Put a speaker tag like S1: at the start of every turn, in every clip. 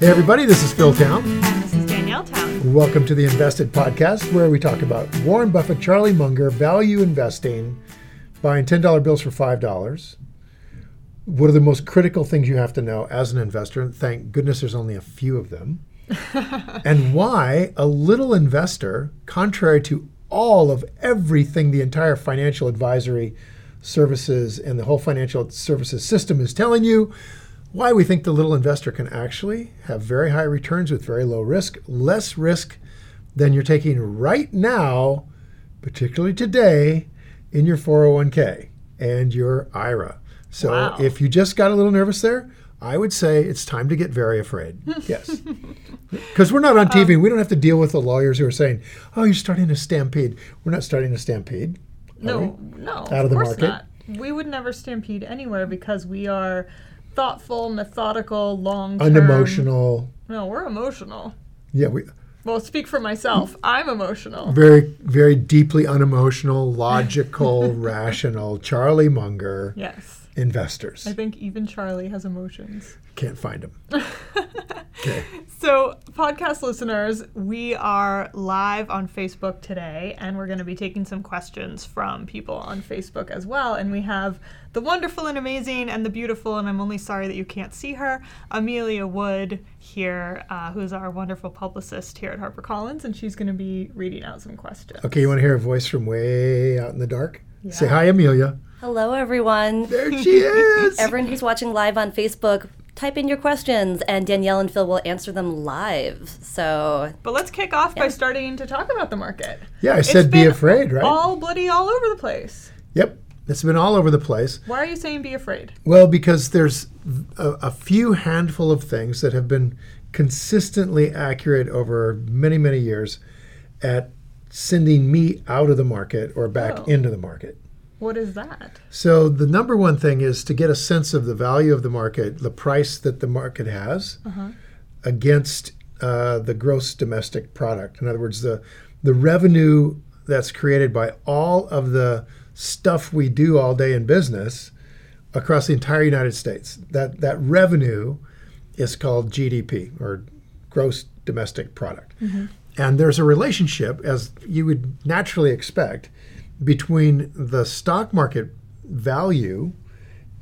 S1: Hey, everybody, this is Phil Town.
S2: This is Danielle Town.
S1: Welcome to the Invested Podcast, where we talk about Warren Buffett, Charlie Munger, value investing, buying $10 bills for $5. What are the most critical things you have to know as an investor? And thank goodness there's only a few of them. and why a little investor, contrary to all of everything the entire financial advisory services and the whole financial services system is telling you, why we think the little investor can actually have very high returns with very low risk, less risk than you're taking right now, particularly today, in your 401k and your IRA. So
S2: Wow.
S1: if you just got a little nervous there, I would say it's time to get very afraid. Yes. Because we're not on TV. Um, we don't have to deal with the lawyers who are saying, oh, you're starting a stampede. We're not starting a stampede.
S2: No, no,
S1: Out of the
S2: course
S1: market?
S2: Not. We would never stampede anywhere because we are thoughtful, methodical, long term.
S1: Unemotional.
S2: No, we're emotional.
S1: Yeah, we
S2: Well, speak for myself. I'm emotional.
S1: very, very deeply unemotional, logical, rational, Charlie Munger
S2: Yes.
S1: Investors.
S2: I think even Charlie has emotions.
S1: Can't find them. Okay.
S2: So, podcast listeners, we are live on Facebook today, and we're going to be taking some questions from people on Facebook as well. And we have the wonderful and amazing and the beautiful, and I'm only sorry that you can't see her, Amelia Wood here, uh, who's our wonderful publicist here at HarperCollins, and she's going to be reading out some questions.
S1: Okay, you want to hear a voice from way out in the dark? Say hi, Amelia.
S3: Hello, everyone.
S1: There she is.
S3: Everyone who's watching live on Facebook, type in your questions, and Danielle and Phil will answer them live. So,
S2: But let's kick off by starting to talk about the market.
S1: yeah, I
S2: It's
S1: said be afraid, right?
S2: All bloody all over the place.
S1: yep. It's been all over the place.
S2: Why are you saying be afraid?
S1: Well, because there's a, a few handful of things that have been consistently accurate over many, many years at sending me out of the market or back
S2: Oh.
S1: into the market.
S2: What is that?
S1: So the number one thing is to get a sense of the value of the market, the price that the market has against uh, the gross domestic product. In other words, the the revenue that's created by all of the stuff we do all day in business across the entire United States. That that revenue is called GDP or gross domestic product. And there's a relationship, as you would naturally expect, between the stock market value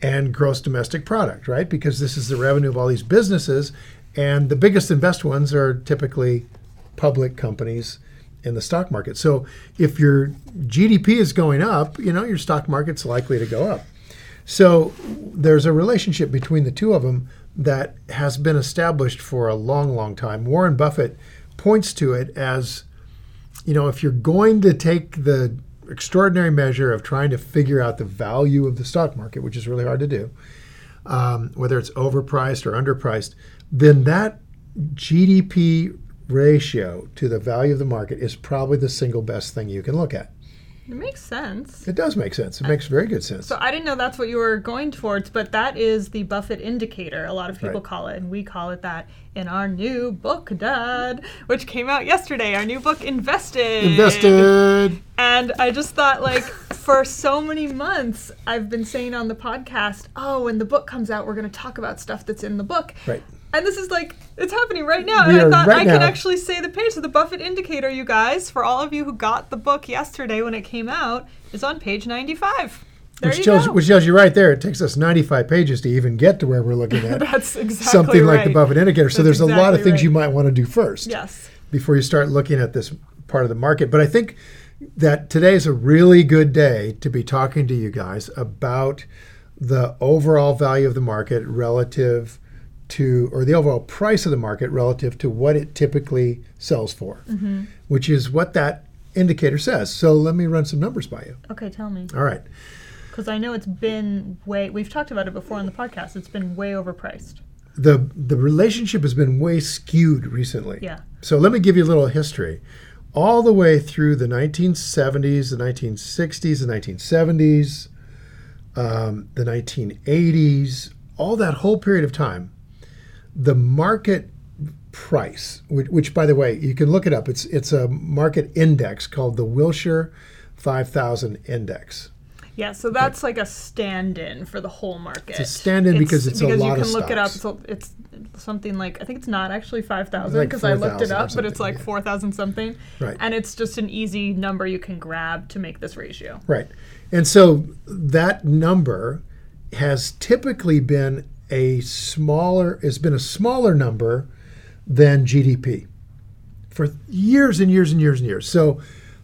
S1: and gross domestic product, right? Because this is the revenue of all these businesses, and the biggest and best ones are typically public companies in the stock market. So if your GDP is going up, you know, your stock market's likely to go up. So there's a relationship between the two of them that has been established for a long, long time. Warren Buffett points to it as, you know, if you're going to take the extraordinary measure of trying to figure out the value of the stock market, which is really hard to do, um, whether it's overpriced or underpriced, then that GDP ratio to the value of the market is probably the single best thing you can look at.
S2: It makes sense.
S1: It does make sense. It makes very good sense.
S2: So I didn't know that's what you were going towards, but that is the Buffett indicator. A lot of people
S1: Right.
S2: call it, and we call it that in our new book, Dad, which came out yesterday. Our new book, Invested.
S1: Invested.
S2: And I just thought, like, for so many months, I've been saying on the podcast, oh, when the book comes out, we're going to talk about stuff that's in the book.
S1: Right.
S2: And this is like, it's happening right now.
S1: We
S2: and I thought
S1: right
S2: I could actually say the page. So the Buffett indicator, you guys, for all of you who got the book yesterday when it came out, is on page 95. There
S1: Which
S2: you
S1: tells,
S2: go.
S1: which tells you right there, it takes us 95 pages to even get to where we're looking at
S2: That's exactly
S1: something like the. Buffett indicator. So
S2: That's
S1: there's a lot of
S2: exactly
S1: things you might want to do first
S2: Yes.
S1: before you start looking at this part of the market. But I think that today is a really good day to be talking to you guys about the overall value of the market relative to, or the overall price of the market relative to what it typically sells for,
S2: Mm-hmm.
S1: which is what that indicator says. So let me run some numbers by you.
S2: Okay, tell me.
S1: All right.
S2: Because I know it's been way, we've talked about it before on the podcast, it's been way overpriced.
S1: the the relationship has been way skewed recently.
S2: Yeah.
S1: So let me give you a little history. All the way through the 1970s, the 1960s, the 1970s, um, the 1980s, all that whole period of time, the market price, which, which by the way, you can look it up. It's it's a market index called the Wilshire 5000 Index.
S2: Yeah, so that's like a stand-in for the whole market.
S1: It's a stand-in because it's a lot of because you
S2: can look it up.
S1: stocks.
S2: It's, it's something like I think it's not actually five thousand
S1: like
S2: because I looked it up, but it's like
S1: yeah.
S2: four thousand something.
S1: Right.
S2: And it's just an easy number you can grab to make this ratio.
S1: Right. And so that number has typically been a smaller it's been a smaller number than GDP for years and years and years and years. So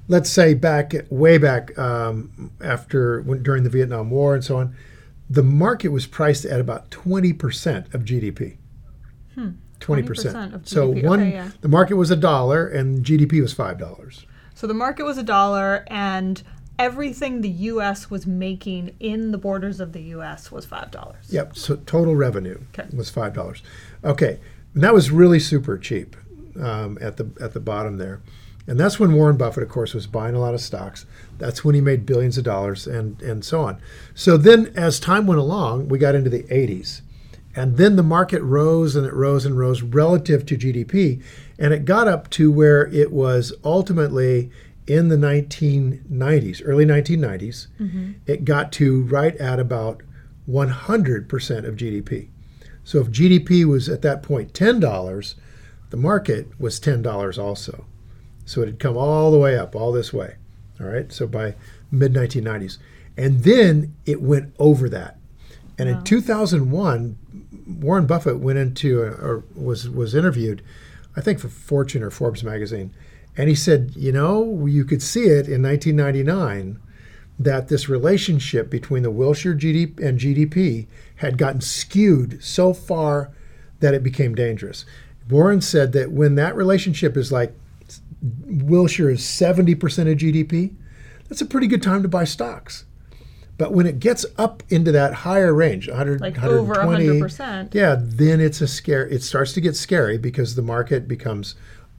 S1: let's say back way back um, after when, during the Vietnam War and so on, the market was priced at about 20% of GDP. 20%.
S2: 20% of
S1: So one
S2: Okay, yeah.
S1: the market was a dollar and GDP was $5.
S2: So the market was a dollar, and everything the U.S. was making in the borders of the U.S. was five dollars.
S1: Yep. So total revenue
S2: Okay.
S1: was five dollars. Okay, and that was really super cheap um, at the at the bottom there, and that's when Warren Buffett, of course, was buying a lot of stocks. That's when he made billions of dollars and and so on. So then, as time went along, we got into the '80s, and then the market rose and it rose and rose relative to GDP, and it got up to where it was ultimately in the 1990s, early 1990s. Mm-hmm. It got to right at about 100% of GDP. So if GDP was at that point $10, the market was $10 also. So it had come all the way up, all this way. All right. So by mid 1990s. And then it went over that. And in 2001, Warren Buffett went into a, or was was interviewed, I think for Fortune or Forbes magazine, and he said, you know, you could see it in 1999 that this relationship between the Wilshire GDP and GDP had gotten skewed so far that it became dangerous. Warren said that when that relationship is like Wilshire is 70% of GDP, that's a pretty good time to buy stocks. But when it gets up into that higher range, 100,
S2: Like over
S1: 120,
S2: 100%.
S1: yeah, then it's a scare. It starts to get scary because the market becomes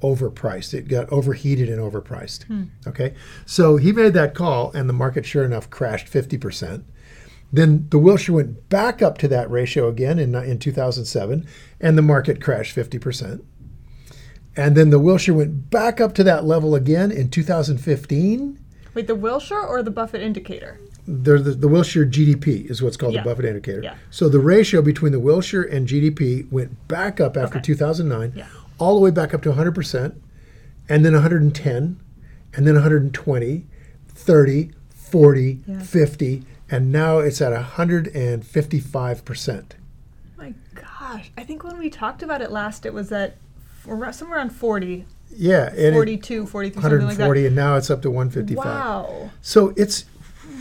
S1: overpriced. It got overheated and overpriced. Hmm. Okay, so he made that call, and the market, sure enough, crashed 50 percent. Then the Wilshire went back up to that ratio again in, in 2007, and the market crashed 50 percent. And then the Wilshire went back up to that level again in 2015.
S2: Wait, the Wilshire or the Buffett indicator?
S1: the, the, the Wilshire GDP is what's called
S2: Yeah.
S1: the Buffett indicator.
S2: Yeah.
S1: So the ratio between the Wilshire and GDP went back up after
S2: Okay.
S1: 2009,
S2: Yeah.
S1: All the way back up to 100%, and then 110, and then 120, 30, 40,
S2: Yeah.
S1: 50, and now it's at 155%.
S2: My gosh, I think when we talked about it last, it was at somewhere around 40,
S1: Yeah, and it-
S2: 42, 43, something like
S1: 140,
S2: that.
S1: and now it's up to 155.
S2: Wow.
S1: So it's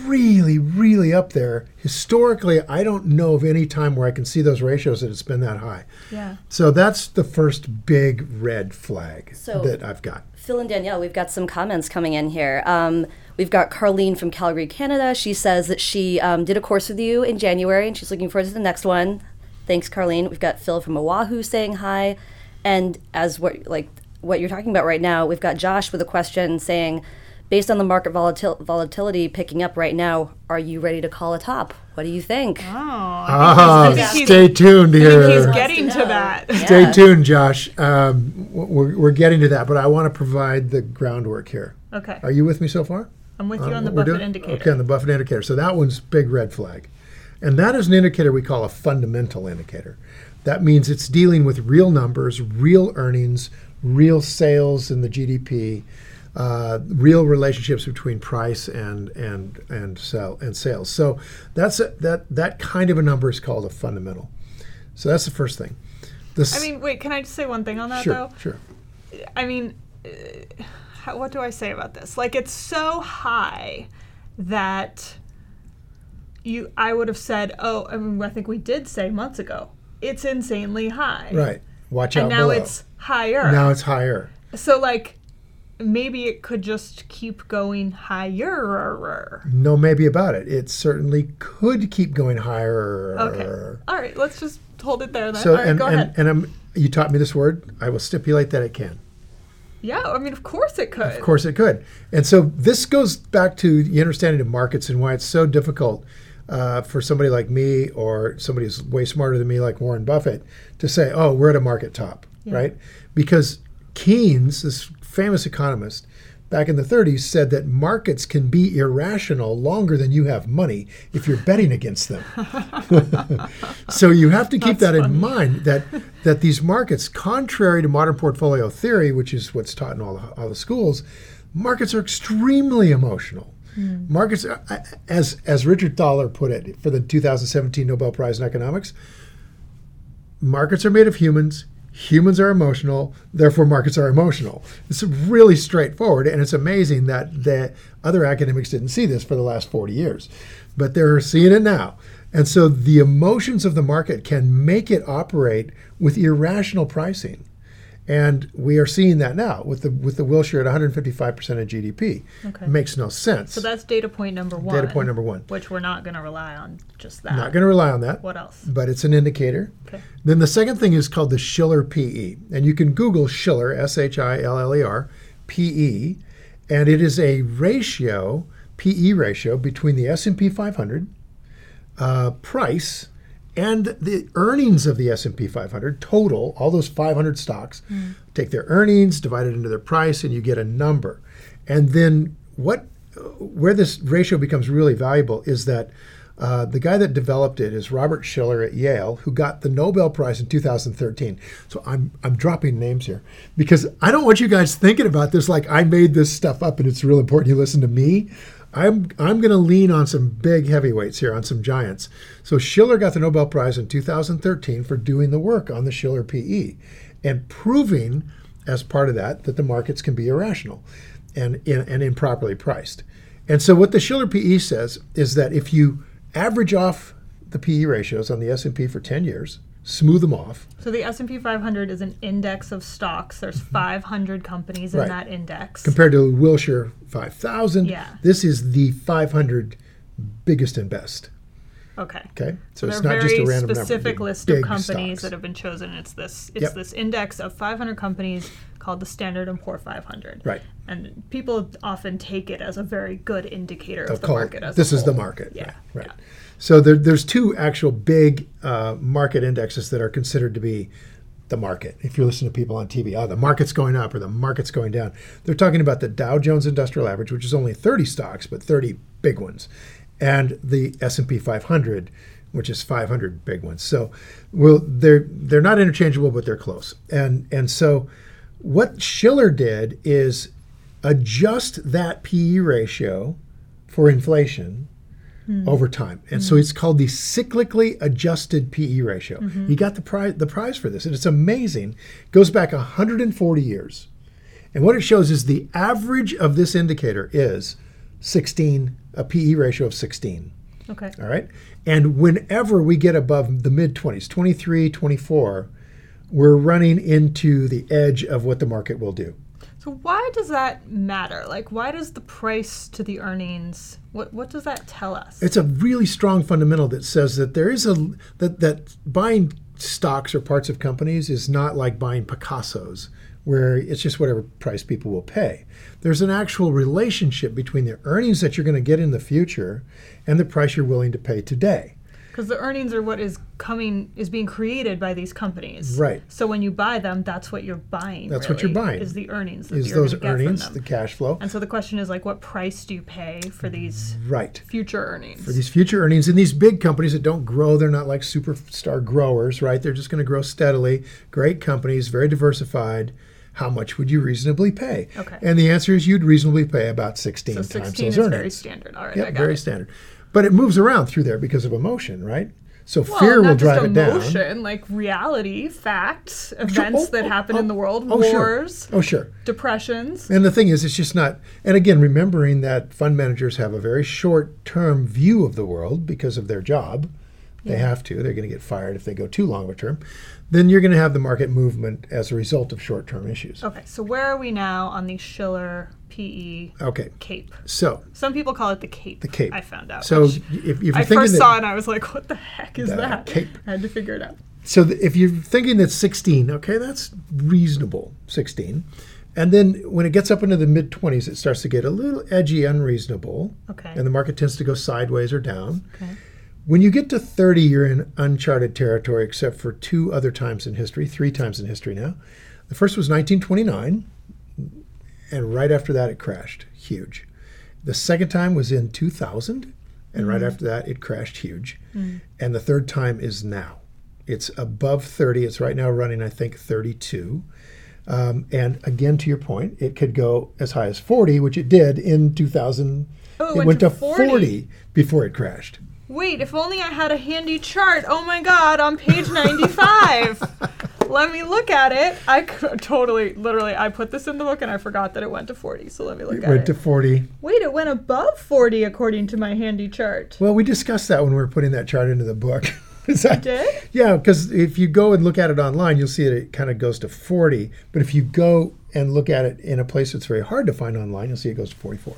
S1: really, really up there. Historically, I don't know of any time where I can see those ratios that it's been that high.
S2: Yeah.
S1: So that's the first big red flag
S3: So-
S1: that I've got.
S3: Phil and Danielle, we've got some comments coming in here. Um, we've got Carlene from Calgary, Canada. She says that she um, did a course with you in January and she's looking forward to the next one. Thanks, Carlene. We've got Phil from Oahu saying hi. And as what like what you're talking about right now, we've got Josh with a question saying, based on the market volatil- volatility picking up right now, are you ready to call a top? What do you think?
S2: Oh.
S1: Ah,
S2: think
S1: stay tuned
S2: I think
S1: here.
S2: he's
S3: Wants
S2: getting
S3: to
S2: to
S3: know.
S2: that.
S3: Yeah.
S1: Stay tuned, Josh. Um, we're, we're getting to that, but I want to provide the groundwork here.
S2: Okay.
S1: Are you with me so far?
S2: I'm with you
S1: Uh,
S2: on the
S1: we're
S2: Buffett
S1: doing?
S2: indicator.
S1: Okay, on the Buffett indicator. So that one's big red flag. And that is an indicator we call a fundamental indicator. That means it's dealing with real numbers, real earnings, real sales in the GDP, uh, real relationships between price and and and sell and sales. So that's a, that that kind of a number is called a fundamental. So that's the first thing.
S2: I mean, wait, can I just say one thing on that,
S1: sure,
S2: though?
S1: sure.
S2: I mean, uh, how, what do I say about this? Like, it's so high that you, I would have said, oh, I mean, I think we did say months ago, it's insanely high.
S1: Right. Watch out
S2: And now
S1: below.
S2: it's higher.
S1: now it's higher.
S2: so, like, maybe it could just keep going higher.
S1: No, maybe about it. It certainly could keep going higher.
S2: Okay. All right, let's just hold it there then.
S1: So
S2: All right,
S1: and
S2: go
S1: and,
S2: ahead.
S1: and I'm, you taught me this word. I will stipulate that it can.
S2: yeah, I mean, of course it could.
S1: Of course, it could. And so this goes back to the understanding of markets and why it's so difficult uh, for somebody like me or somebody who's way smarter than me, like Warren Buffett, to say, "Oh, we're at a market top," right? Because Keynes, this famous economist, back in the 30s said that markets can be irrational longer than you have money if you're betting against them. so you have to keep
S2: That's
S1: that
S2: funny.
S1: in mind that that these markets, contrary to modern portfolio theory, which is what's taught in all the, all the schools, markets are extremely emotional. Hmm. Markets, are- as as Richard Thaler put it for the 2017 Nobel Prize in Economics, markets are made of humans. Humans are emotional, therefore markets are emotional. It's really straightforward, and it's amazing that the other academics didn't see this for the last 40 years, but they're seeing it now. And so the emotions of the market can make it operate with irrational pricing. And we are seeing that now with the with the Wilshire at 155% of GDP.
S2: Okay.
S1: Makes no sense.
S2: So that's data point number one.
S1: Data point number one.
S2: Which we're not going to rely on just that.
S1: Not going to rely on that.
S2: What else?
S1: but it's an indicator.
S2: Okay.
S1: Then the second thing is called the Shiller PE, and you can Google Shiller S H I L L E R PE, and it is a ratio PE ratio between the S and P 500 uh, price and the earnings of the S&P 500 total all those 500 stocks take their earnings divide it into their price and you get a number and then what where this ratio becomes really valuable is that uh, the guy that developed it is Robert Shiller at Yale, who got the Nobel Prize in 2013. So I'm I'm dropping names here because I don't want you guys thinking about this like I made this stuff up and it's real important you listen to me. I'm I'm going to lean on some big heavyweights here, on some giants. So Shiller got the Nobel Prize in 2013 for doing the work on the Shiller PE and proving, as part of that, that the markets can be irrational and and improperly priced. And so what the Shiller PE says is that if you average off the PE ratios on the S&P for 10 years, smooth them off,
S2: So the S&P 500 is an index of stocks. There's mm-hmm. 500 companies in
S1: Right.
S2: that index.
S1: compared to Wilshire 5000,
S2: Yeah.
S1: this is the 500 biggest and best.
S2: okay.
S1: Okay, so
S2: They're
S1: it's not just a random
S2: specific
S1: They're
S2: list of companies
S1: stocks.
S2: that have been chosen. It's this it's
S1: Yep.
S2: this index of 500 companies called the Standard and Poor 500.
S1: Right.
S2: And people often take it as a very good indicator of the
S1: it-
S2: market as
S1: this is the market.
S2: Yeah.
S1: Right. So there, there's two actual big uh, market indexes that are considered to be the market. If you listen to people on TV, oh, the market's going up or the market's going down. They're talking about the Dow Jones Industrial Average, which is only 30 stocks, but 30 big ones, and the S&P 500, which is 500 big ones. So, well, they're they're not interchangeable, but they're close. And and so, what Shiller did is adjust that PE ratio for inflation Hmm. over time. And so hmm. it's called the cyclically adjusted PE ratio. Mm-hmm. You got the prize the prize for this. And it's amazing. It goes back 140 years. And what it shows is the average of this indicator is 16, a PE ratio of 16.
S2: Okay.
S1: All right. And whenever we get above the mid 20s, 23, 24, we're running into the edge of what the market will do.
S2: So why does that matter? Like why does the price to the earnings what what does that tell us?
S1: It's a really strong fundamental that says that there is a that that buying stocks or parts of companies is not like buying Picassos, where it's just whatever price people will pay. There's an actual relationship between the earnings that you're going to get in the future and the price you're willing to pay today.
S2: Because the earnings are what is coming is being created by these companies.
S1: Right.
S2: So when you buy them, that's what you're buying.
S1: That's what you're buying.
S2: Is the earnings that
S1: Is those
S2: gonna get from
S1: earnings, the cash flow?
S2: and so the question is like, what price do you pay for these
S1: Right.
S2: future earnings?
S1: For these future earnings in these big companies that don't grow, they're not like superstar growers, right? They're just going to grow steadily. Great companies, very diversified. How much would you reasonably pay?
S2: Okay.
S1: And the answer is you'd reasonably pay about 16
S2: so
S1: times
S2: 16
S1: those
S2: is
S1: earnings.
S2: very standard. All right,
S1: Yeah, very
S2: it.
S1: standard. But it moves around through there because of emotion, right? So
S2: Well,
S1: fear will drive it down.
S2: emotion, like reality, facts, events
S1: Oh,
S2: that
S1: oh,
S2: happen
S1: oh,
S2: in the world,
S1: oh, sure.
S2: wars,
S1: Oh, sure.
S2: depressions.
S1: And the thing is, it's just not. And again, remembering that fund managers have a very short term view of the world because of their job. They have to. They're going to get fired if they go too long of a term. Then you're going to have the market movement as a result of short term issues.
S2: Okay, so where are we now on the Shiller PE
S1: Okay.
S2: cape?
S1: So,
S2: Some people call it the cape.
S1: the cape.
S2: I found out.
S1: So, if, if you're
S2: I
S1: thinking
S2: first
S1: that,
S2: saw it and I was like, what the heck is
S1: The
S2: that?
S1: cape.
S2: I had to figure it out.
S1: So if you're thinking that 16, okay, that's reasonable, 16. And then when it gets up into the mid 20s, it starts to get a little edgy, unreasonable.
S2: Okay.
S1: And the market tends to go sideways or down.
S2: Okay.
S1: When you get to 30, you're in uncharted territory, except for two other times in history, three times in history now. The first was 1929, and right after that it crashed huge. The second time was in 2000, and right after that it crashed huge. And the third time is now. It's above 30. It's right now running, I think, 32. Um, and again, to your point, it could go as high as 40, which it did in 2000.
S2: Oh, it went to 40.
S1: 40 before it crashed.
S2: Wait, if only I had a handy chart. Oh my god, on page 95. let me look at it. I c- totally, literally, I put this in the book and I forgot that it went to 40. So let me look
S1: It
S2: at
S1: went
S2: it.
S1: Went to 40.
S2: Wait, it went above 40 according to my handy chart.
S1: Well, we discussed that when we were putting that chart into the book. Is that-
S2: did?
S1: Yeah, because if you go and look at it online, you'll see that it kind of goes to 40. But if you go and look at it in a place that's very hard to find online, you'll see it goes to 44.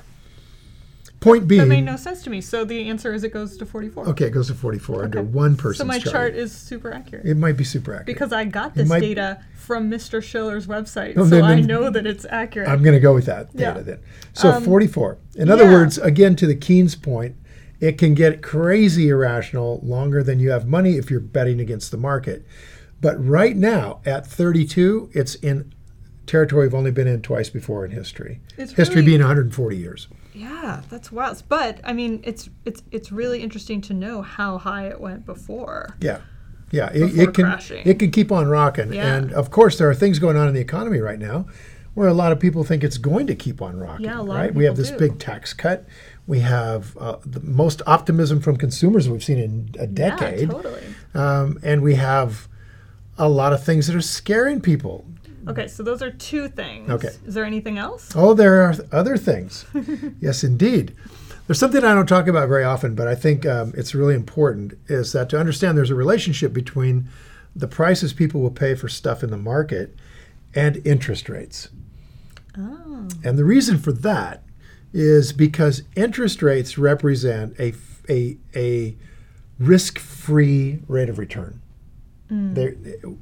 S1: Point B.
S2: That made no sense to me. So the answer is it goes to 44.
S1: okay, it goes to 44 under one person's
S2: So my
S1: chart.
S2: chart is super accurate.
S1: it might be super accurate.
S2: because I got this data from Mr. Shiller's website, so
S1: then-
S2: I know that it's accurate.
S1: I'm going to go with that
S2: Yeah.
S1: data then. So
S2: Um,
S1: 44. In other
S2: yeah.
S1: words, again, to the Keynes point, it can get crazy irrational longer than you have money if you're betting against the market. But right now, at 32, it's in territory we've only been in twice before in history.
S2: It's
S1: history
S2: really-
S1: being 140 years.
S2: Yeah, that's wild. But I mean, it's it's it's really interesting to know how high it went before.
S1: Yeah. Yeah, it, it can
S2: crashing.
S1: it can keep on rocking,
S2: Yeah.
S1: and of course there are things going on in the economy right now where a lot of people think it's going to keep on rocking.
S2: Yeah, a lot of
S1: right? we have this
S2: do.
S1: big tax cut. We have uh, the most optimism from consumers we've seen in a decade,
S2: Yeah, totally.
S1: um, and we have a lot of things that are scaring people.
S2: Okay, so those are two things.
S1: Okay.
S2: Is there anything else?
S1: Oh, there are other things. yes, indeed. There's something I don't talk about very often, but I think um, it's really important is that to understand there's a relationship between the prices people will pay for stuff in the market and interest rates.
S2: Oh.
S1: And the reason for that is because interest rates represent a, a, a risk free rate of return. They're,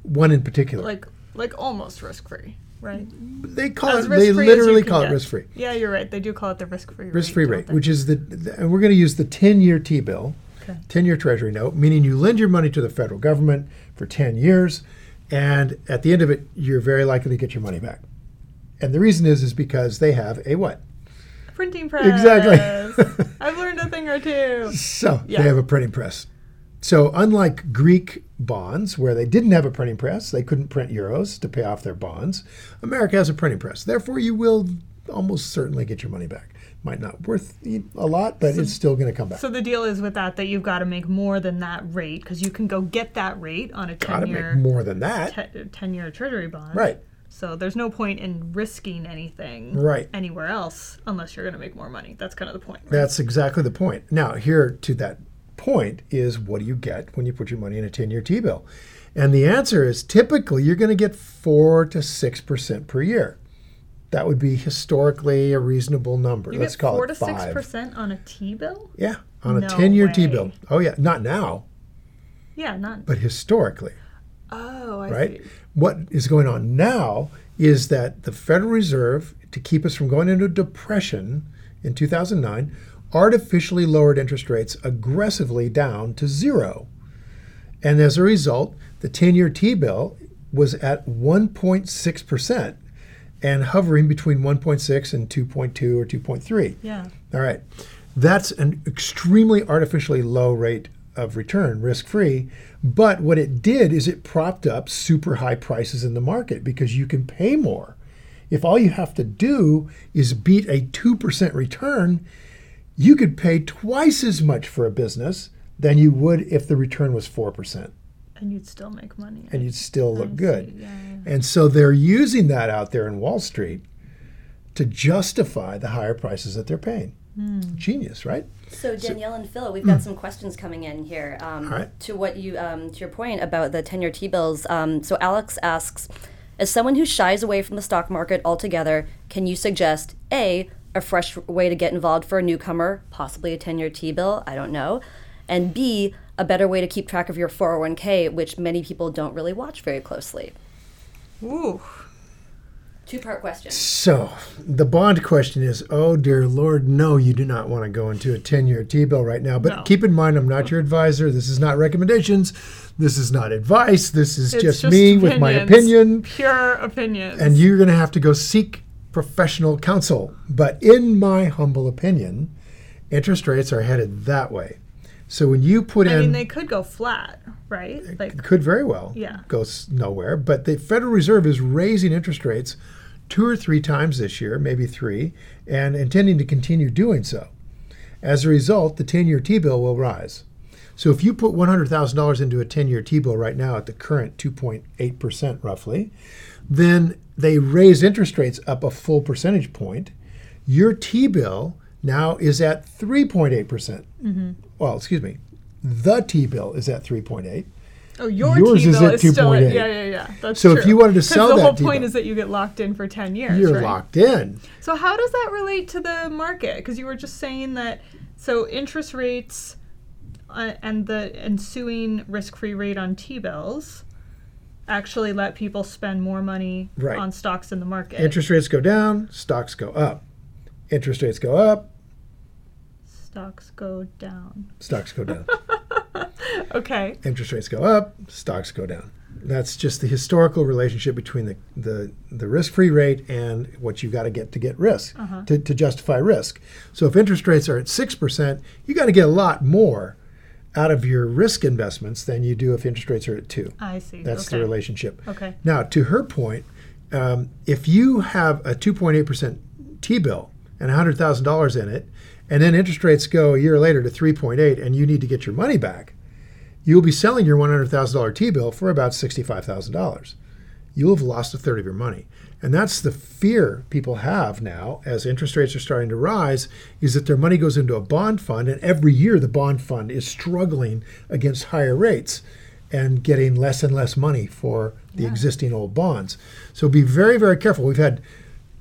S1: one in particular.
S2: Like like almost risk free, right?
S1: they call
S2: As
S1: it, they
S2: risk-free as you
S1: literally call it risk free.
S2: Yeah, you're right. They do call it the risk free
S1: risk free rate, which is the, the- and we're going to use the 10 year T bill,
S2: Okay.
S1: 10 year Treasury note, meaning you lend your money to the federal government for 10 years, and at the end of it, you're very likely to get your money back. And the reason is, is because they have a what?
S2: printing press.
S1: Exactly.
S2: I've learned a thing or two.
S1: So
S2: Yeah.
S1: they have a printing press. So unlike Greek bonds, where they didn't have a printing press, they couldn't print euros to pay off their bonds. America has a printing press. Therefore, you will almost certainly get your money back. Might not worth a lot, but it's still going to come back.
S2: So the deal is with that that you've got to make more than that rate because you can go get that rate on a
S1: Got to
S2: ten
S1: make
S2: year
S1: more than that.
S2: ten year treasury bond.
S1: Right.
S2: So there's no point in risking anything
S1: Right.
S2: anywhere else unless you're going to make more money. That's kind of the point. Right?
S1: That's exactly the point. Now, here to that point is what do you get when you put your money in a 10 year T bill? And the answer is typically you're going to get 4 to 6% per year. That would be historically a reasonable number.
S2: you
S1: Let's call
S2: four
S1: it
S2: to
S1: 5.
S2: six percent on a T bill.
S1: Yeah, on a 10 year T bill. Oh, yeah, not now,
S2: Yeah, not.
S1: but historically,
S2: Oh, I see.
S1: right?
S2: see.
S1: What is going on now is that the Federal Reserve, to keep us from going into depression in 2009, artificially lowered interest rates aggressively down to zero. And as a result, the 10 year T bill was at 1.6% and hovering between 1.6 and 2.2 or 2.3.
S2: Yeah.
S1: All right. That's an extremely artificially low rate of return, risk free. But what it did is it propped up super high prices in the market because you can pay more. If all you have to do is beat a 2% return, you could pay twice as much for a business than you would if the return was 4%.
S2: And you'd still make money.
S1: And you'd still look
S2: see.
S1: good.
S2: Yeah, yeah.
S1: And so they're using that out there in Wall Street to justify the higher prices that they're paying.
S2: Hmm.
S1: Genius, right?
S3: So Danielle and Phil, we've got some questions coming in here. Um,
S1: All right.
S3: To what you, um, to your point about the ten-year T-bills. Um, so Alex asks, as someone who shies away from the stock market altogether, can you suggest a a fresh way to get involved for a newcomer, possibly a ten-year T-bill? I don't know, and b a better way to keep track of your 401k, which many people don't really watch very closely.
S2: Ooh.
S3: Two-part question.
S1: So the bond question is, oh dear Lord, no, you do not want to go into a 10-year T-bill right now. But
S2: No.
S1: keep in mind, I'm not your advisor. This is not recommendations. This is not advice. This is
S2: It's
S1: just, me with my opinion.
S2: Pure opinion.
S1: And you're going to have to go seek professional counsel, but in my humble opinion, interest rates are headed that way. So when you put
S2: I
S1: in I
S2: mean, they could go flat, right? Like,
S1: could very well
S2: Yeah.
S1: go nowhere. But the Federal Reserve is raising interest rates two or three times this year, maybe three, and intending to continue doing so. As a result, the 10 year T bill will rise. So if you put $100,000 into a 10 year T bill right now at the current 2.8% roughly, then they raise interest rates up a full percentage point. Your T bill now is at 3.8%. percent
S2: Mm-hmm.
S1: Well, excuse me. The T bill is at 3.8.
S2: oh, your
S1: Yours
S2: T-bill
S1: at
S2: is still at,
S1: 2.8.
S2: yeah, yeah, yeah. That's
S1: So if you wanted to sell
S2: the
S1: that
S2: whole point
S1: T-bill-
S2: is that you get locked in for ten years.
S1: You're
S2: right?
S1: locked in.
S2: So how does that relate to the market? Because you were just saying that so interest rates uh, and the ensuing risk-free rate on T-bills actually let people spend more money
S1: Right.
S2: on stocks in the market.
S1: Interest rates go down, stocks go up. Interest rates go up,
S2: stocks go down.
S1: stocks go down.
S2: Okay.
S1: Interest rates go up, stocks go down. That's just the historical relationship between the, the, the risk free rate and what you've got to get to get risk, to, to justify risk. So if interest rates are at 6%, you got to get a lot more out of your risk investments than you do if interest rates are at 2
S2: I see.
S1: That's
S2: okay.
S1: the relationship.
S2: Okay.
S1: Now, to her point, um, if you have a 2.8% T bill and $100,000 in it, and then interest rates go a year later to 3.8 and you need to get your money back, you'll be selling your $100,000 T bill for about $65,000. You'll have lost a third of your money. And that's the fear people have now as interest rates are starting to rise is that their money goes into a bond fund and every year the bond fund is struggling against higher rates and getting less and less money for the existing old bonds. So be very very careful. We've had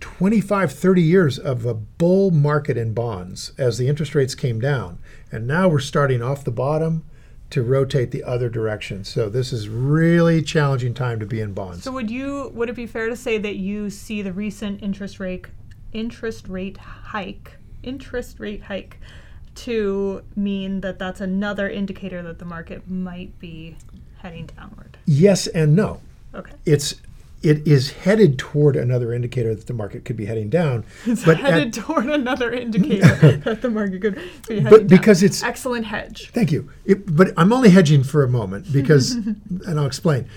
S1: 25 30 years of a bull market in bonds as the interest rates came down and now we're starting off the bottom to rotate the other direction. So this is really challenging time to be in bonds.
S2: So would you would it be fair to say that you see the recent interest rate interest rate hike interest rate hike to mean that that's another indicator that the market might be heading downward?
S1: yes and no.
S2: Okay.
S1: It's it is headed toward another indicator that the market could be heading down.
S2: It's
S1: but
S2: headed
S1: at,
S2: toward another indicator that the market could be heading
S1: but
S2: down.
S1: because it's
S2: excellent hedge.
S1: Thank you. It, but I'm only hedging for a moment because, and I'll explain.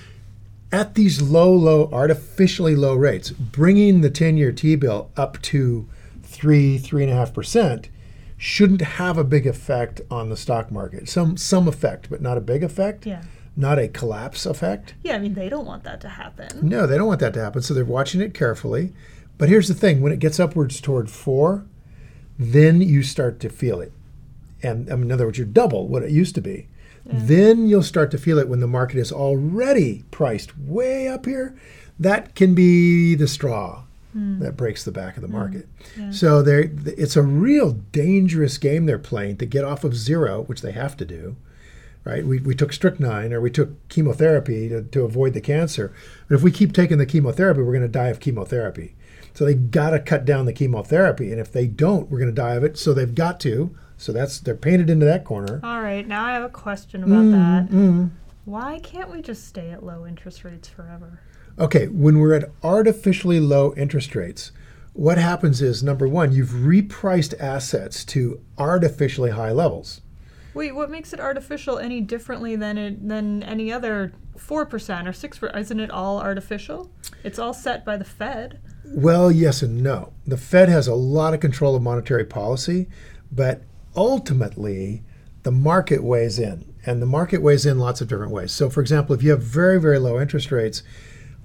S1: At these low, low, artificially low rates, bringing the 10 year T bill up to three, three and a half percent shouldn't have a big effect on the stock market. Some, some effect, but not a big effect.
S2: Yeah.
S1: Not a collapse effect.
S2: Yeah, I mean they don't want that to happen.
S1: No, they don't want that to happen. So they're watching it carefully. But here's the thing when it gets upwards toward four, then you start to feel it. And I mean, in other words, you're double what it used to be. Then you'll start to feel it when the market is already priced way up here. That can be the straw hmm. that breaks the back of the hmm. market. So they it's a real dangerous game they're playing to get off of zero, which they have to do right? We, we took strychnine or we took chemotherapy to, to avoid the cancer. But if we keep taking the chemotherapy, we're going to die of chemotherapy. So they got to cut down the chemotherapy. And if they don't, we're going to die of it. So they've got to. So that's they're painted into that corner.
S2: All right, now I have a question about
S1: Mm-hmm.
S2: that. Why can't we just stay at low interest rates forever?
S1: Okay, when we're at artificially low interest rates, what happens is number one, you've repriced assets to artificially high levels.
S2: Wait, what makes it artificial any differently than it than any other four percent or six? percent? Isn't it all artificial? It's all set by the Fed.
S1: Well, yes and no. The Fed has a lot of control of monetary policy, but ultimately, the market weighs in. And the market weighs in lots of different ways. So, for example, if you have very, very low interest rates,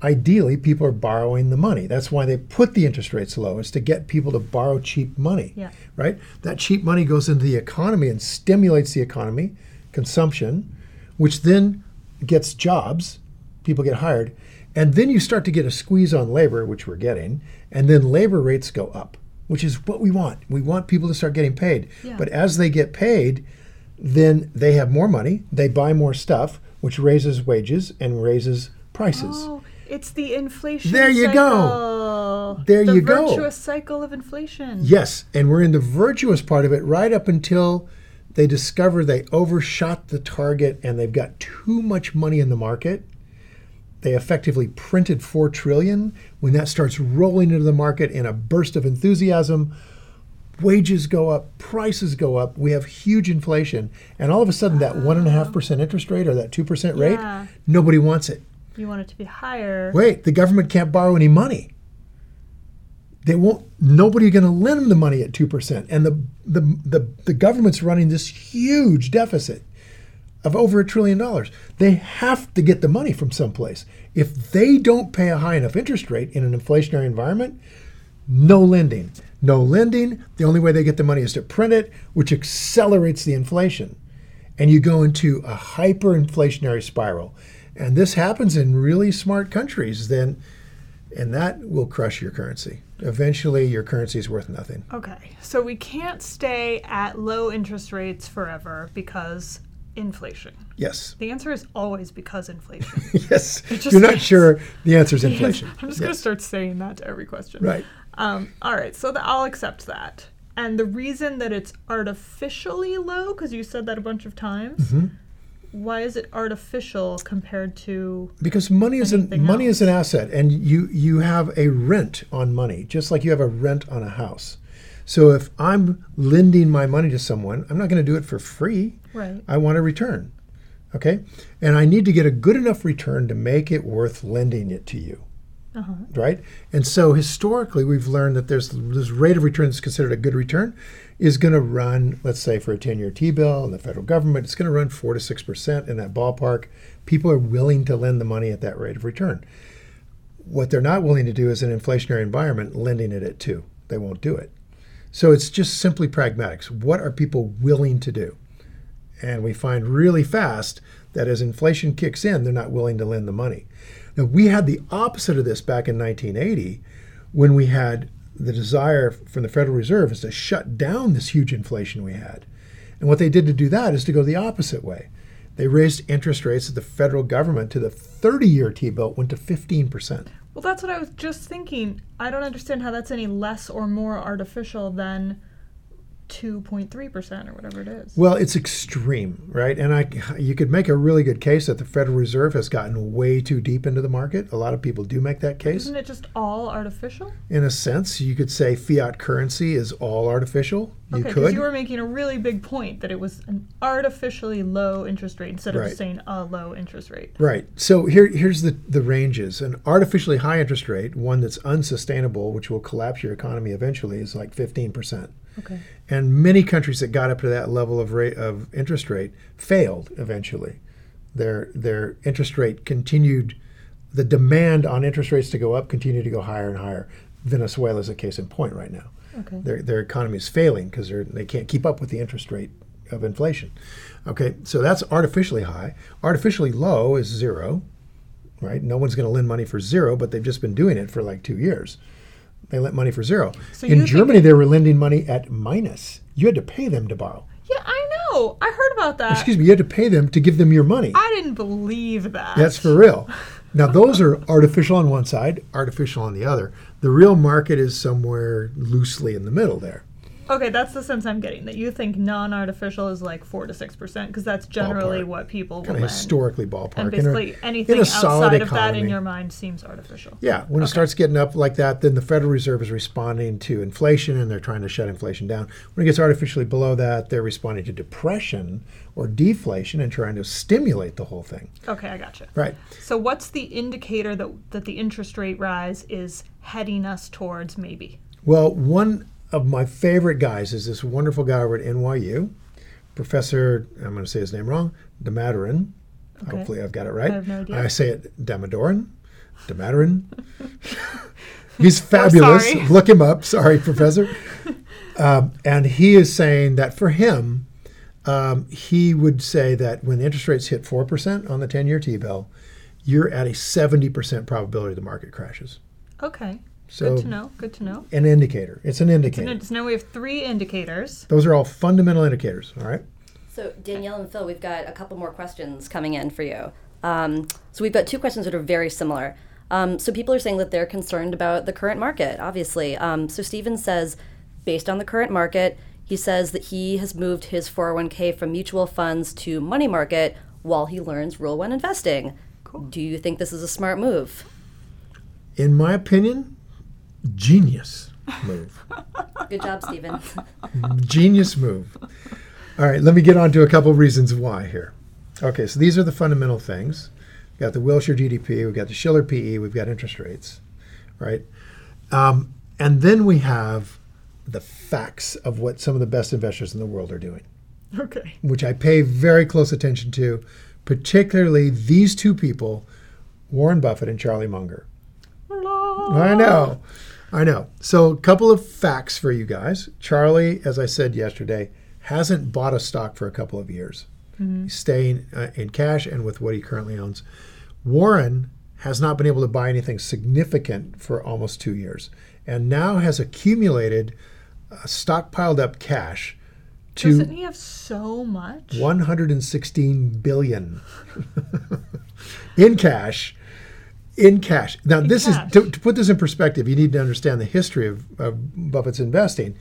S1: ideally people are borrowing the money. That's why they put the interest rates low, is to get people to borrow cheap money.
S2: Yeah.
S1: Right? That cheap money goes into the economy and stimulates the economy, consumption, which then gets jobs, people get hired, and then you start to get a squeeze on labor, which we're getting, and then labor rates go up, which is what we want. We want people to start getting paid.
S2: Yeah.
S1: But as they get paid, then they have more money, they buy more stuff, which raises wages and raises prices.
S2: Oh, it's the inflation.
S1: There you go. There
S2: the
S1: you go.
S2: The virtuous cycle of inflation.
S1: Yes, and we're in the virtuous part of it right up until they discover they overshot the target and they've got too much money in the market. they effectively printed 4 trillion. When that starts rolling into the market in a burst of enthusiasm, wages go up, prices go up, we have huge inflation, and all of a sudden that one and a half percent interest rate or that two percent rate,
S2: Yeah.
S1: nobody wants it.
S2: You want it to be higher.
S1: Wait, the government can't borrow any money. They won't. Nobody going to lend them the money at two percent, and the, the the the government's running this huge deficit of over a trillion dollars. They have to get the money from someplace. If they don't pay a high enough interest rate in an inflationary environment, no lending. No lending. The only way they get the money is to print it, which accelerates the inflation. And you go into a hyperinflationary spiral. And this happens in really smart countries, then, and that will crush your currency. Eventually, your currency is worth nothing.
S2: Okay, so we can't stay at low interest rates forever because inflation.
S1: Yes.
S2: The answer is always because inflation.
S1: Yes. You're not sure the answer is inflation.
S2: I'm just going to start saying that to every question.
S1: Right.
S2: Um, all right, so the, I'll accept that. And the reason that it's artificially low, because you said that a bunch of times,
S1: Mm-hmm.
S2: Why is it artificial compared to?
S1: Because money is an money is an asset, and you you have a rent on money, just like you have a rent on a house. So if I'm lending my money to someone, I'm not going to do it for free.
S2: Right.
S1: I want a return. Okay, and I need to get a good enough return to make it worth lending it to you.
S2: Uh-huh.
S1: Right, and so historically, we've learned that there's this rate of return that's considered a good return is going to run, let's say, for a 10-year T-bill and the federal government, it's going to run four to six percent in that ballpark. People are willing to lend the money at that rate of return. What they're not willing to do is in an inflationary environment lending it at two. They won't do it. So it's just simply pragmatics. What are people willing to do? And we find really fast that as inflation kicks in, they're not willing to lend the money. Now, we had the opposite of this back in 1980 when we had the desire from the Federal Reserve is to shut down this huge inflation we had. And what they did to do that is to go the opposite way. They raised interest rates of the federal government to the 30 year T bill went to 15%.
S2: Well, that's what I was just thinking. I don't understand how that's any less or more artificial than 2.3% or whatever it is.
S1: Well, it's extreme, right? And I, you could make a really good case that the Federal Reserve has gotten way too deep into the market. A lot of people do make that case.
S2: Isn't it just all artificial?
S1: In a sense, you could say fiat currency is all artificial. You
S2: Okay, because
S1: could.
S2: you were making a really big point that it was an artificially low interest rate instead of
S1: Right.
S2: saying a low interest rate.
S1: Right. So here, here's the, the ranges. An artificially high interest rate, one that's unsustainable, which will collapse your economy eventually, is like 15%.
S2: Okay.
S1: And many countries that got up to that level of rate of interest rate failed eventually. Their their interest rate continued, the demand on interest rates to go up continued to go higher and higher. Venezuela is a case in point right now.
S2: Okay.
S1: Their their economy is failing because they they can't keep up with the interest rate of inflation. Okay, so that's artificially high. Artificially low is zero, right? No one's going to lend money for zero, but they've just been doing it for like two years. They lent money for zero.
S2: So
S1: In Germany, they were lending money at minus. You had to pay them to borrow.
S2: Yeah, I know. I heard about that.
S1: Excuse me, you had to pay them to give them your money.
S2: I didn't believe that.
S1: That's for real. Now, those are artificial on one side, artificial on the other. The real market is somewhere loosely in the middle there.
S2: Okay, that's the sense I'm getting. That you think non-artificial is like four to six percent, because that's generally
S1: Ballpark.
S2: what people
S1: Kind of historically ballpark.
S2: and
S1: In a-
S2: basically anything
S1: in
S2: outside of that in your mind seems artificial.
S1: Yeah, when it starts getting up like that, then the Federal Reserve is responding to inflation and they're trying to shut inflation down. When it gets artificially below that, they're responding to depression or deflation and trying to stimulate the whole thing.
S2: Okay, I gotcha.
S1: Right.
S2: So what's the indicator that that the interest rate rise is heading us towards maybe?
S1: Well, one of my favorite guys is this wonderful guy over at NYU, Professor, I'm going to say his name wrong, Damadaran.
S2: Okay.
S1: Hopefully I've got it right.
S2: I have no idea.
S1: I say it Damadoran. Damadaran. He's fabulous. Look him up. Sorry, Professor. um, and he is saying that for him, um, he would say that when the interest rates hit 4% on the 10 year T bill, you're at a 70% probability the market crashes.
S2: Okay.
S1: So-
S2: Good to know. Good to know.
S1: An indicator. It's an indicator.
S2: So now we have three indicators.
S1: Those are all fundamental indicators, all right?
S3: So Danielle and Phil, we've got a couple more questions coming in for you. Um, so we've got two questions that are very similar. Um, so people are saying that they're concerned about the current market, obviously. Um, so Steven says, based on the current market, he says that he has moved his 401k from mutual funds to money market while he learns Rule 1 investing.
S2: Cool.
S3: Do you think this is a smart move?
S1: In my opinion, genius move.
S3: Good job, Stephen.
S1: genius move. All right, let me get on to a couple reasons why here. Okay, so these are the fundamental things. We've got the Wilshire GDP, we've got the Shiller PE, we've got interest rates, right? Um, and then we have the facts of what some of the best investors in the world are doing,
S2: Okay.
S1: which I pay very close attention to, particularly these two people, Warren Buffett and Charlie Munger. I know. I know. So, a couple of facts for you guys. Charlie, as I said yesterday, hasn't bought a stock for a couple of years. He's staying uh, in cash and with what he currently owns. Warren has not been able to buy anything significant for almost two years and now has accumulated uh, stockpiled up cash to
S2: Doesn't he have so much?
S1: 116 billion in cash in cash. Now this
S2: cash.
S1: is to, to put this in perspective you need to understand the history of, of buffett's investing.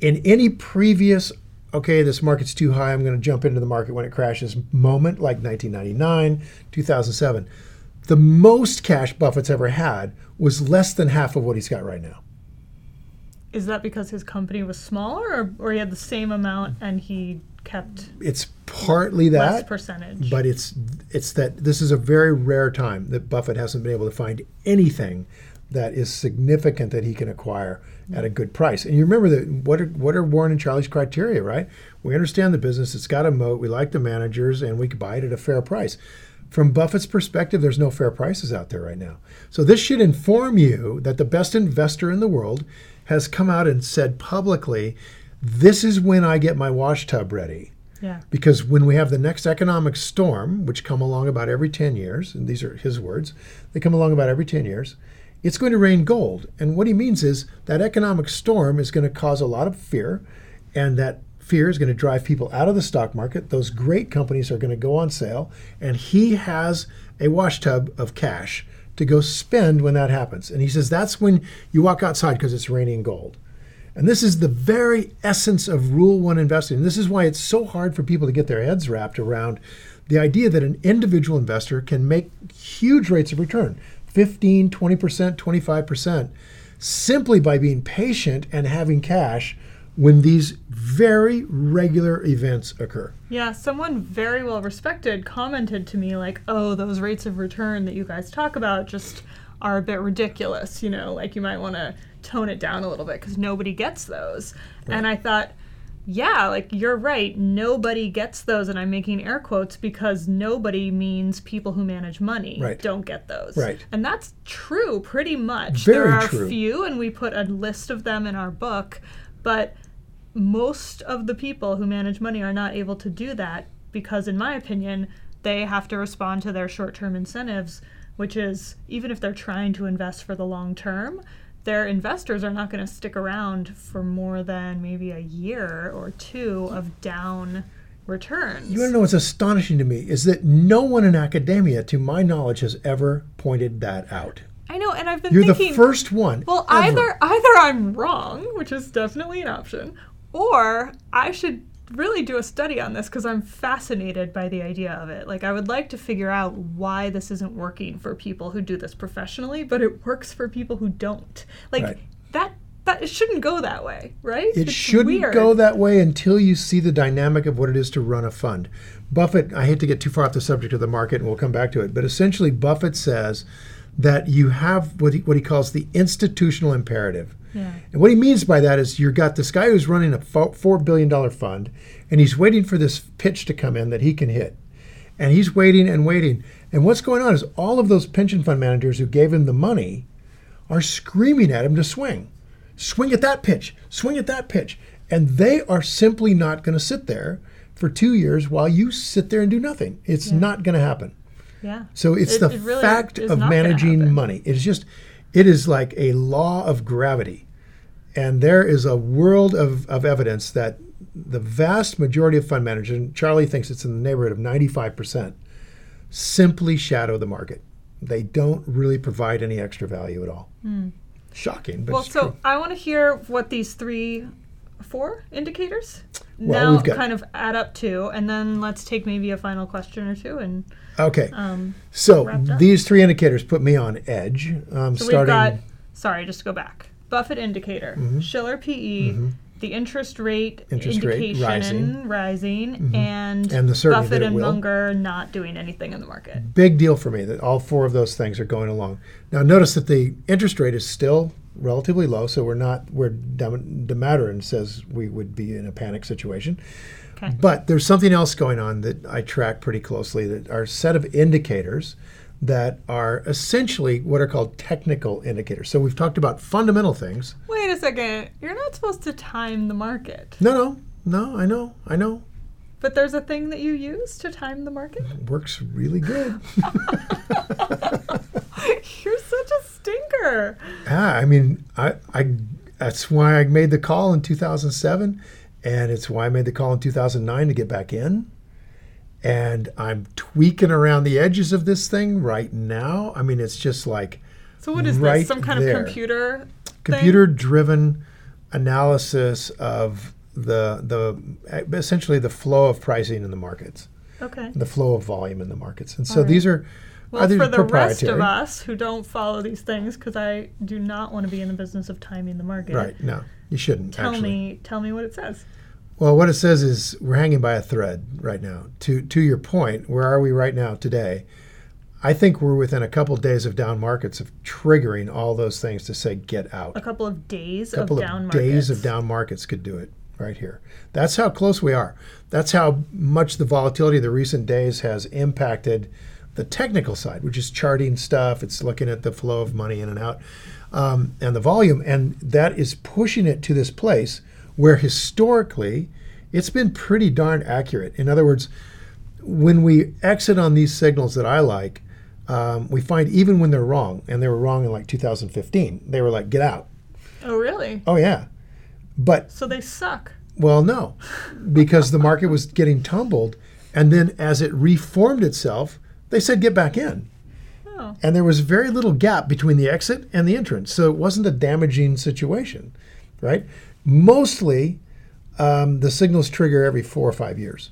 S1: In any previous okay this market's too high i'm going to jump into the market when it crashes moment like 1999 2007 the most cash buffett's ever had was less than half of what he's got right now.
S2: Is that because his company was smaller, or, or he had the same amount and he kept
S1: it's partly
S2: less
S1: that
S2: percentage?
S1: but it's it's that this is a very rare time that Buffett hasn't been able to find anything that is significant that he can acquire at a good price. And you remember that what are what are Warren and Charlie's criteria, right? We understand the business, it's got a moat, we like the managers, and we could buy it at a fair price. From Buffett's perspective, there's no fair prices out there right now. So this should inform you that the best investor in the world has come out and said publicly, this is when I get my wash tub ready
S2: yeah.
S1: because when we have the next economic storm, which come along about every 10 years, and these are his words, they come along about every 10 years, it's going to rain gold. And what he means is that economic storm is going to cause a lot of fear, and that fear is going to drive people out of the stock market. Those great companies are going to go on sale, and he has a wash tub of cash to go spend when that happens. And he says that's when you walk outside because it's raining gold. And this is the very essence of Rule 1 investing. And this is why it's so hard for people to get their heads wrapped around the idea that an individual investor can make huge rates of return 15, 20%, 25% simply by being patient and having cash when these very regular events occur.
S2: Yeah, someone very well respected commented to me like, "Oh, those rates of return that you guys talk about just are a bit ridiculous, you know, like you might want to tone it down a little bit cuz nobody gets those." And I thought, yeah, like you're right, nobody gets those and I'm making air quotes because nobody means people who manage money
S1: Right.
S2: don't get those.
S1: Right.
S2: And that's true pretty much.
S1: Very
S2: there are
S1: true.
S2: a few and we put a list of them in our book, but most of the people who manage money are not able to do that because, in my opinion, they have to respond to their short term incentives, which is even if they're trying to invest for the long term, their investors are not going to stick around for more than maybe a year or two of down returns.
S1: You want to know what's astonishing to me is that no one in academia, to my knowledge, has ever pointed that out.
S2: I know, and I've been
S1: You're
S2: thinking.
S1: the first one.
S2: Well,
S1: ever.
S2: either either I'm wrong, which is definitely an option, or I should really do a study on this because I'm fascinated by the idea of it. Like I would like to figure out why this isn't working for people who do this professionally, but it works for people who don't. Like
S1: Right.
S2: that that it shouldn't go that way, right?
S1: It
S2: It's
S1: shouldn't
S2: weird.
S1: go that way until you see the dynamic of what it is to run a fund. Buffett, I hate to get too far off the subject of the market, and we'll come back to it, but essentially, Buffett says that you have what he, what he calls the institutional imperative.
S2: Yeah.
S1: And what he means by that is you've got this guy who's running a $4 billion fund, and he's waiting for this pitch to come in that he can hit. And he's waiting and waiting. And what's going on is all of those pension fund managers who gave him the money are screaming at him to swing. Swing at that pitch, swing at that pitch. And they are simply not going to sit there for two years while you sit there and do nothing. It's not going to happen.
S2: Yeah.
S1: So it's
S2: It-
S1: the
S2: it really
S1: fact of managing money. It is just, it is like a law of gravity. And there is a world of, of evidence that the vast majority of fund managers, and Charlie thinks it's in the neighborhood of 95%, simply shadow the market. They don't really provide any extra value at all. Shocking, but
S2: Hmm. Well, so
S1: true.
S2: I want to hear what these three four indicators.
S1: Well,
S2: now
S1: got-
S2: kind of add up to, and then let's take maybe a final question or two. And
S1: Okay.
S2: um,
S1: so these three indicators put me on edge. Um,
S2: so
S1: starting.
S2: we've got. Sorry, just to go back. Buffett indicator,
S1: Mm-hmm.
S2: Shiller PE, the interest rate
S1: Interest rate
S2: indication
S1: rising. Mm-hmm.
S2: rising, and,
S1: And the
S2: Buffett and
S1: will.
S2: Munger not doing anything in the market.
S1: big deal for me that all four of those things are going along. Now, notice that the interest rate is still relatively low, so we're not where Dem- Damodaran says we would be in a panic situation.
S2: Okay.
S1: But there's something else going on that I track pretty closely that are a set of indicators that are essentially what are called technical indicators. So we've talked about fundamental things.
S2: Wait a second. You're not supposed to time the market,
S1: No, no, no, I know, I know.
S2: but there's a thing that you use to time the market.
S1: It Works really good.
S2: You're such a stinker.
S1: Yeah, I mean, I, I that's why I made the call in 2007, and it's why I made the call in 2009 to get back in. And I'm tweaking around the edges of this thing right now. I mean, it's just like
S2: So what is
S1: Right
S2: this? Some kind
S1: there.
S2: of computer?
S1: computer-driven analysis of the the essentially the flow of pricing in the markets,
S2: Okay.
S1: the flow of volume in the markets. And so
S2: All right.
S1: these are
S2: Well, for the rest of us who don't follow these things, because I do not want to be in the business of timing the market.
S1: Right? No, you shouldn't.
S2: Tell
S1: actually.
S2: me, tell me what it says.
S1: Well, what it says is we're hanging by a thread right now. To to your point, where are we right now today? I think we're within a couple days of down markets of triggering all those things to say get out.
S2: A couple of days
S1: A couple
S2: of
S1: of,
S2: down markets.
S1: days of down markets could do it right here. That's how close we are. That's how much the volatility of the recent days has impacted the technical side, which is charting stuff. It's looking at the flow of money in and out um, and the volume. And that is pushing it to this place where historically it's been pretty darn accurate. In other words, when we exit on these signals that I like, um, we find even when they're wrong, and they were wrong in like 2015, they were like, get out.
S2: Oh, really?
S1: Oh, yeah. But
S2: So they suck.
S1: well, no, because the market was getting tumbled, and then as it reformed itself, they said get back in,
S2: Oh.
S1: and there was very little gap between the exit and the entrance, so it wasn't a damaging situation, right? Mostly, um, the signals trigger every four or five years.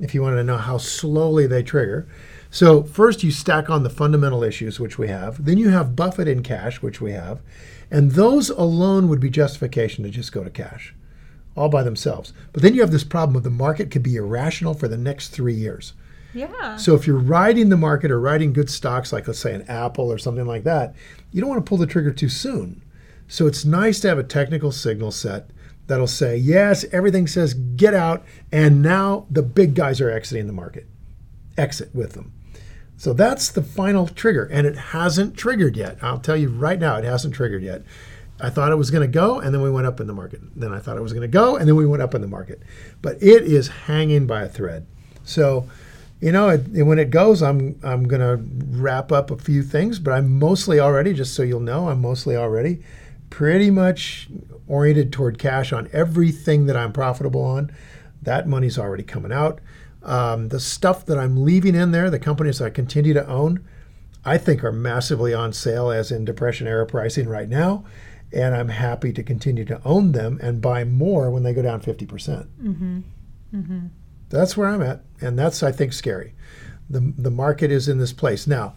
S1: If you want to know how slowly they trigger, so first you stack on the fundamental issues which we have, then you have Buffett in cash which we have, and those alone would be justification to just go to cash all by themselves. But then you have this problem of the market could be irrational for the next three years.
S2: Yeah.
S1: So if you're riding the market or riding good stocks, like let's say an Apple or something like that, you don't want to pull the trigger too soon. So it's nice to have a technical signal set that'll say, yes, everything says get out, and now the big guys are exiting the market. Exit with them. So that's the final trigger, and it hasn't triggered yet. I'll tell you right now, it hasn't triggered yet. I thought it was going to go, and then we went up in the market. Then I thought it was going to go, and then we went up in the market. But it is hanging by a thread. So, you know, it, when it goes, I'm I'm to wrap up a few things, but I'm mostly already, just so you'll know, I'm mostly already pretty much oriented toward cash on everything that I'm profitable on. That money's already coming out. Um, the stuff that I'm leaving in there, the companies I continue to own, I think are massively on sale as in depression era pricing right now. And I'm happy to continue to own them and buy more when they go down 50%. percent That's where I'm at. And that's, I think, scary. The, the market is in this place. Now,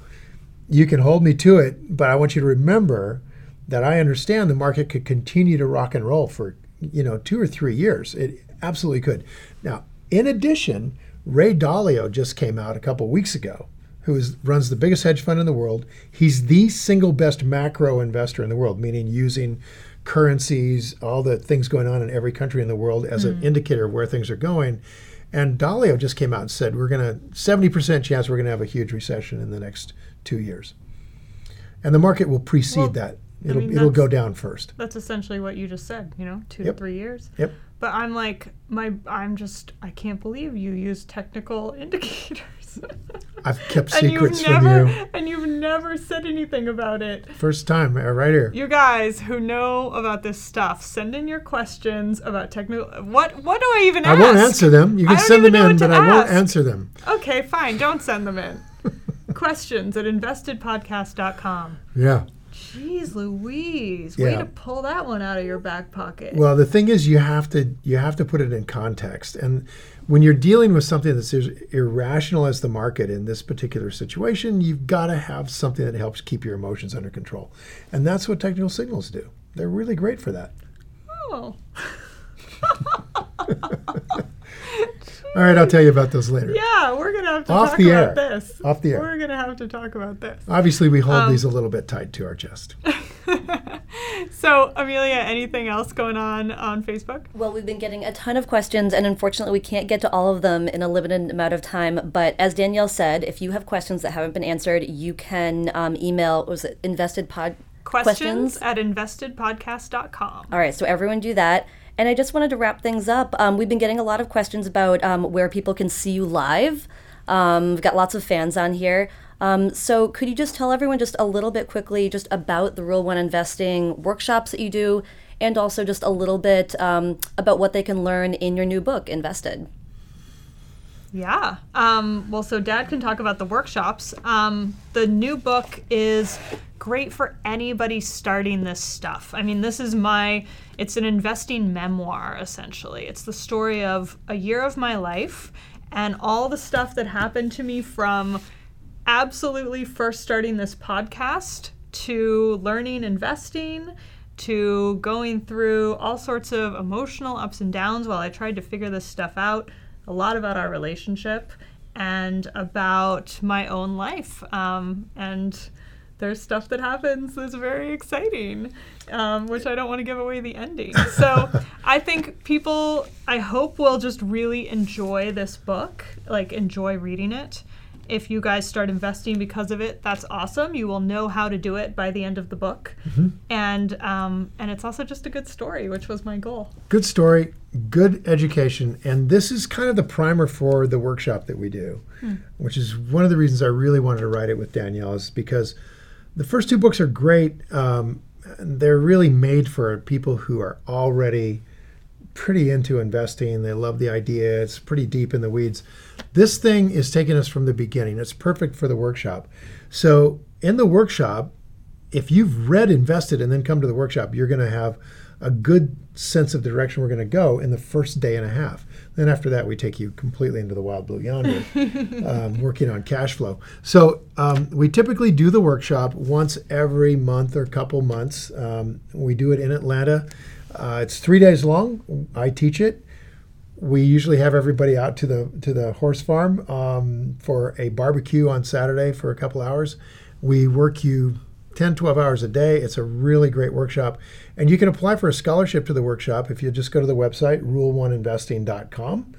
S1: you can hold me to it, but I want you to remember that I understand the market could continue to rock and roll for, you know, two or three years. It absolutely could. Now, in addition, Ray Dalio just came out a couple weeks ago, who is, runs the biggest hedge fund in the world. He's the single best macro investor in the world, meaning using currencies, all the things going on in every country in the world as an hmm. indicator of where things are going. And Dalio just came out and said we're going to 70% chance we're going to have a huge recession in the next two years, and the market will precede
S2: Well,
S1: that. It'll
S2: mean,
S1: it'll go down first.
S2: That's essentially what you just said, you know, two
S1: Yep.
S2: to three years.
S1: Yep.
S2: But I'm like, my, I'm just, I can't believe you use technical indicators.
S1: I've kept secrets
S2: never,
S1: from you.
S2: and you've never said anything about it.
S1: First time, uh, right here.
S2: You guys who know about this stuff, send in your questions about technical. What, what do I even
S1: I
S2: ask?
S1: won't answer them. You can send them in, but I won't answer them.
S2: Okay, fine. Don't send them in. questions at investedpodcast.com.
S1: Yeah.
S2: Jeez Louise. Way
S1: Yeah.
S2: to pull that one out of your back pocket.
S1: Well, the thing is, you have to you have to put it in context, and when you're dealing with something that's as irrational as the market in this particular situation, you've got to have something that helps keep your emotions under control, and that's what technical signals do. They're really great for that.
S2: oh.
S1: All right, I'll tell you about those later.
S2: Yeah, we're gonna have to
S1: Off
S2: talk
S1: the
S2: about
S1: air.
S2: this.
S1: Off the air.
S2: We're gonna have to talk about this.
S1: Obviously, we hold
S2: Um,
S1: these a little bit tight to our chest.
S2: So, Amelia, anything else going on on Facebook?
S3: Well, we've been getting a ton of questions, and unfortunately, we can't get to all of them in a limited amount of time. But as Danielle said, if you have questions that haven't been answered, you can um, email, was it invested pod
S2: Questions, at investedpodcast.com.
S3: All right, so everyone do that. And I just wanted to wrap things up. Um, we've been getting a lot of questions about um, where people can see you live. Um, we've got lots of fans on here. Um, so could you just tell everyone just a little bit quickly just about the Rule One Investing workshops that you do, and also just a little bit um, about what they can learn in your new book, Invested.
S2: Yeah. Um, well, so Dad can talk about the workshops. Um, the new book is great for anybody starting this stuff. I mean, this is my, it's an investing memoir, essentially. It's the story of a year of my life and all the stuff that happened to me from absolutely first starting this podcast to learning investing to going through all sorts of emotional ups and downs while I tried to figure this stuff out. A lot about our relationship and about my own life. Um, and there's stuff that happens that's very exciting, um, which I don't want to give away the ending. So I think people, I hope, will just really enjoy this book, like enjoy reading it. If you guys start investing because of it, that's awesome. You will know how to do it by the end of the book, and um, and it's also just a good story, which was my goal.
S1: Good story, good education, and this is kind of the primer for the workshop that we do, which is one of the reasons I really wanted to write it with Danielle, is because the first two books are great. Um, they're really made for people who are already pretty into investing. They love the idea. It's pretty deep in the weeds. This thing is taking us from the beginning. It's perfect for the workshop. So in the workshop, if you've read invested and then come to the workshop, you're going to have a good sense of the direction we're going to go in the first day and a half. Then after that, we take you completely into the wild blue yonder, um, working on cash flow. So um, we typically do the workshop once every month or couple months. Um, we do it in Atlanta. Uh, it's three days long. I teach it. We usually have everybody out to the to the horse farm um, for a barbecue on Saturday for a couple hours. We work you 10, 12 hours a day. It's a really great workshop. And you can apply for a scholarship to the workshop if you just go to the website, rule1investing.com,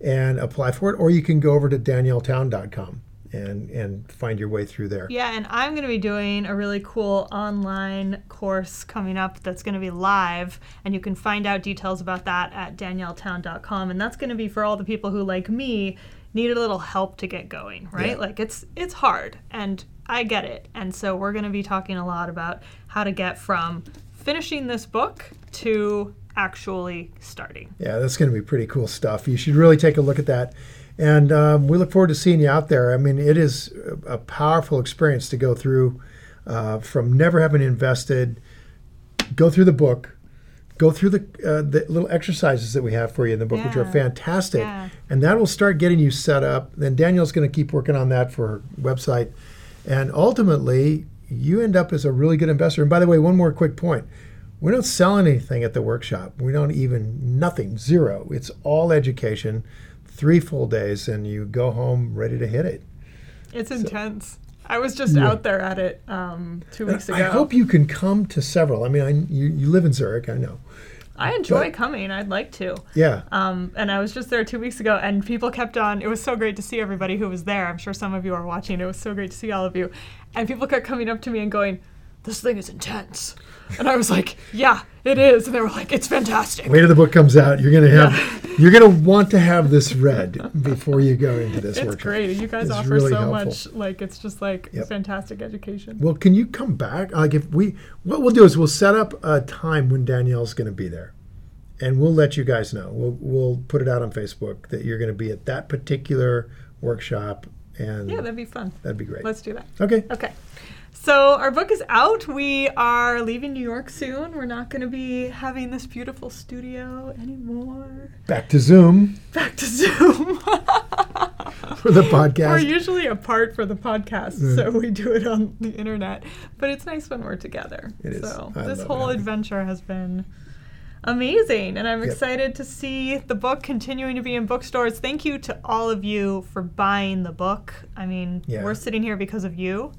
S1: and apply for it. Or you can go over to danielletown.com and, and find your way through there.
S2: Yeah, and I'm going to be doing a really cool online course coming up that's going to be live, and you can find out details about that at danielletown.com. And that's going to be for all the people who, like me, need a little help to get going, right?
S1: Yeah.
S2: Like it's it's hard, and I get it. And so we're going to be talking a lot about how to get from finishing this book to actually starting.
S1: Yeah, that's going to be pretty cool stuff. You should really take a look at that. And um, we look forward to seeing you out there. I mean, it is a powerful experience to go through uh, from never having invested, go through the book, go through the, uh, the little exercises that we have for you in the book, which are fantastic.
S2: Yeah.
S1: And that will start getting you set up. Then Danielle's going to keep working on that for her website. And ultimately, you end up as a really good investor. And by the way, one more quick point. We don't sell anything at the workshop. We don't even, nothing, zero. It's all education, three full days, and you go home ready to hit it.
S2: It's intense. I was just
S1: Yeah.
S2: out there at it um, two weeks ago.
S1: I hope you can come to several. I mean, I, you, you live in Zurich, I know.
S2: I enjoy
S1: but-
S2: coming. I'd like to.
S1: Yeah.
S2: Um, and I was just there two weeks ago, and people kept on. It was so great to see everybody who was there. I'm sure some of you are watching. It was so great to see all of you. And people kept coming up to me and going, "This thing is intense." And I was like, "Yeah, it is." And they were like, "It's fantastic."
S1: Wait till the book comes out. You're gonna have, you're gonna want to have this read before you go into this
S2: It's
S1: workshop.
S2: great. You guys
S1: It's
S2: offer
S1: really
S2: so
S1: helpful.
S2: much. Like it's just like
S1: Yep.
S2: fantastic education.
S1: Well, can you come back? Like if we, what we'll do is we'll set up a time when Danielle's going to be there, and we'll let you guys know. We'll we'll put it out on Facebook that you're going to be at that particular workshop, and
S2: Yeah, that'd be fun.
S1: that'd be great.
S2: Let's do that.
S1: okay.
S2: Okay. So our book is out. We are leaving New York soon. We're not going to be having this beautiful studio anymore.
S1: Back to Zoom
S2: Back to Zoom.
S1: for the podcast.
S2: We're usually apart for the podcast, so mm. we do it on the internet. But it's nice when we're together.
S1: It is.
S2: So
S1: I
S2: this
S1: love it,
S2: whole adventure has been amazing, and I'm
S1: Yep.
S2: excited to see the book continuing to be in bookstores. Thank you to all of you for buying the book. I mean,
S1: Yeah.
S2: we're sitting here because of you.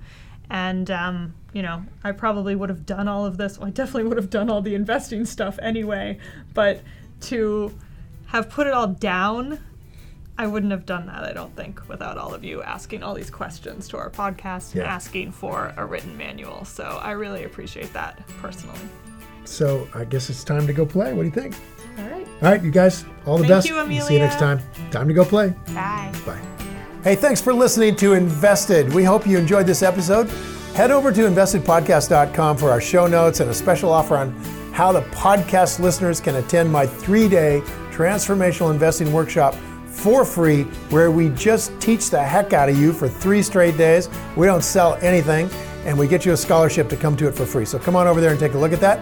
S2: And um, you know, I probably would have done all of this. Well, I definitely would have done all the investing stuff anyway. But to have put it all down I wouldn't have done that, I don't think, without all of you asking all these questions to our podcast and
S1: Yeah.
S2: asking for a written manual. So I really appreciate that personally.
S1: So I guess it's time to go play. What do you think?
S2: All right.
S1: All right, you guys, all the
S2: Thank
S1: best.
S2: you,
S1: We'll See you next time. Time to go play.
S2: Bye.
S1: Bye. Hey, thanks for listening to Invested. We hope you enjoyed this episode. Head over to investedpodcast.com for our show notes and a special offer on how the podcast listeners can attend my three day transformational investing workshop for free, where we just teach the heck out of you for three straight days. We don't sell anything, and we get you a scholarship to come to it for free. So come on over there and take a look at that.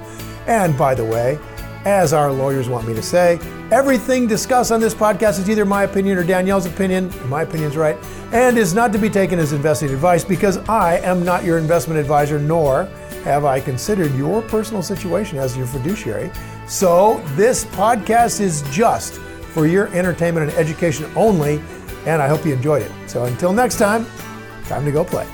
S1: And by the way, as our lawyers want me to say, everything discussed on this podcast is either my opinion or Danielle's opinion. My opinion's right, and is not to be taken as investing advice because I am not your investment advisor, nor have I considered your personal situation as your fiduciary. So this podcast is just for your entertainment and education only, and I hope you enjoyed it. So until next time, time to go play.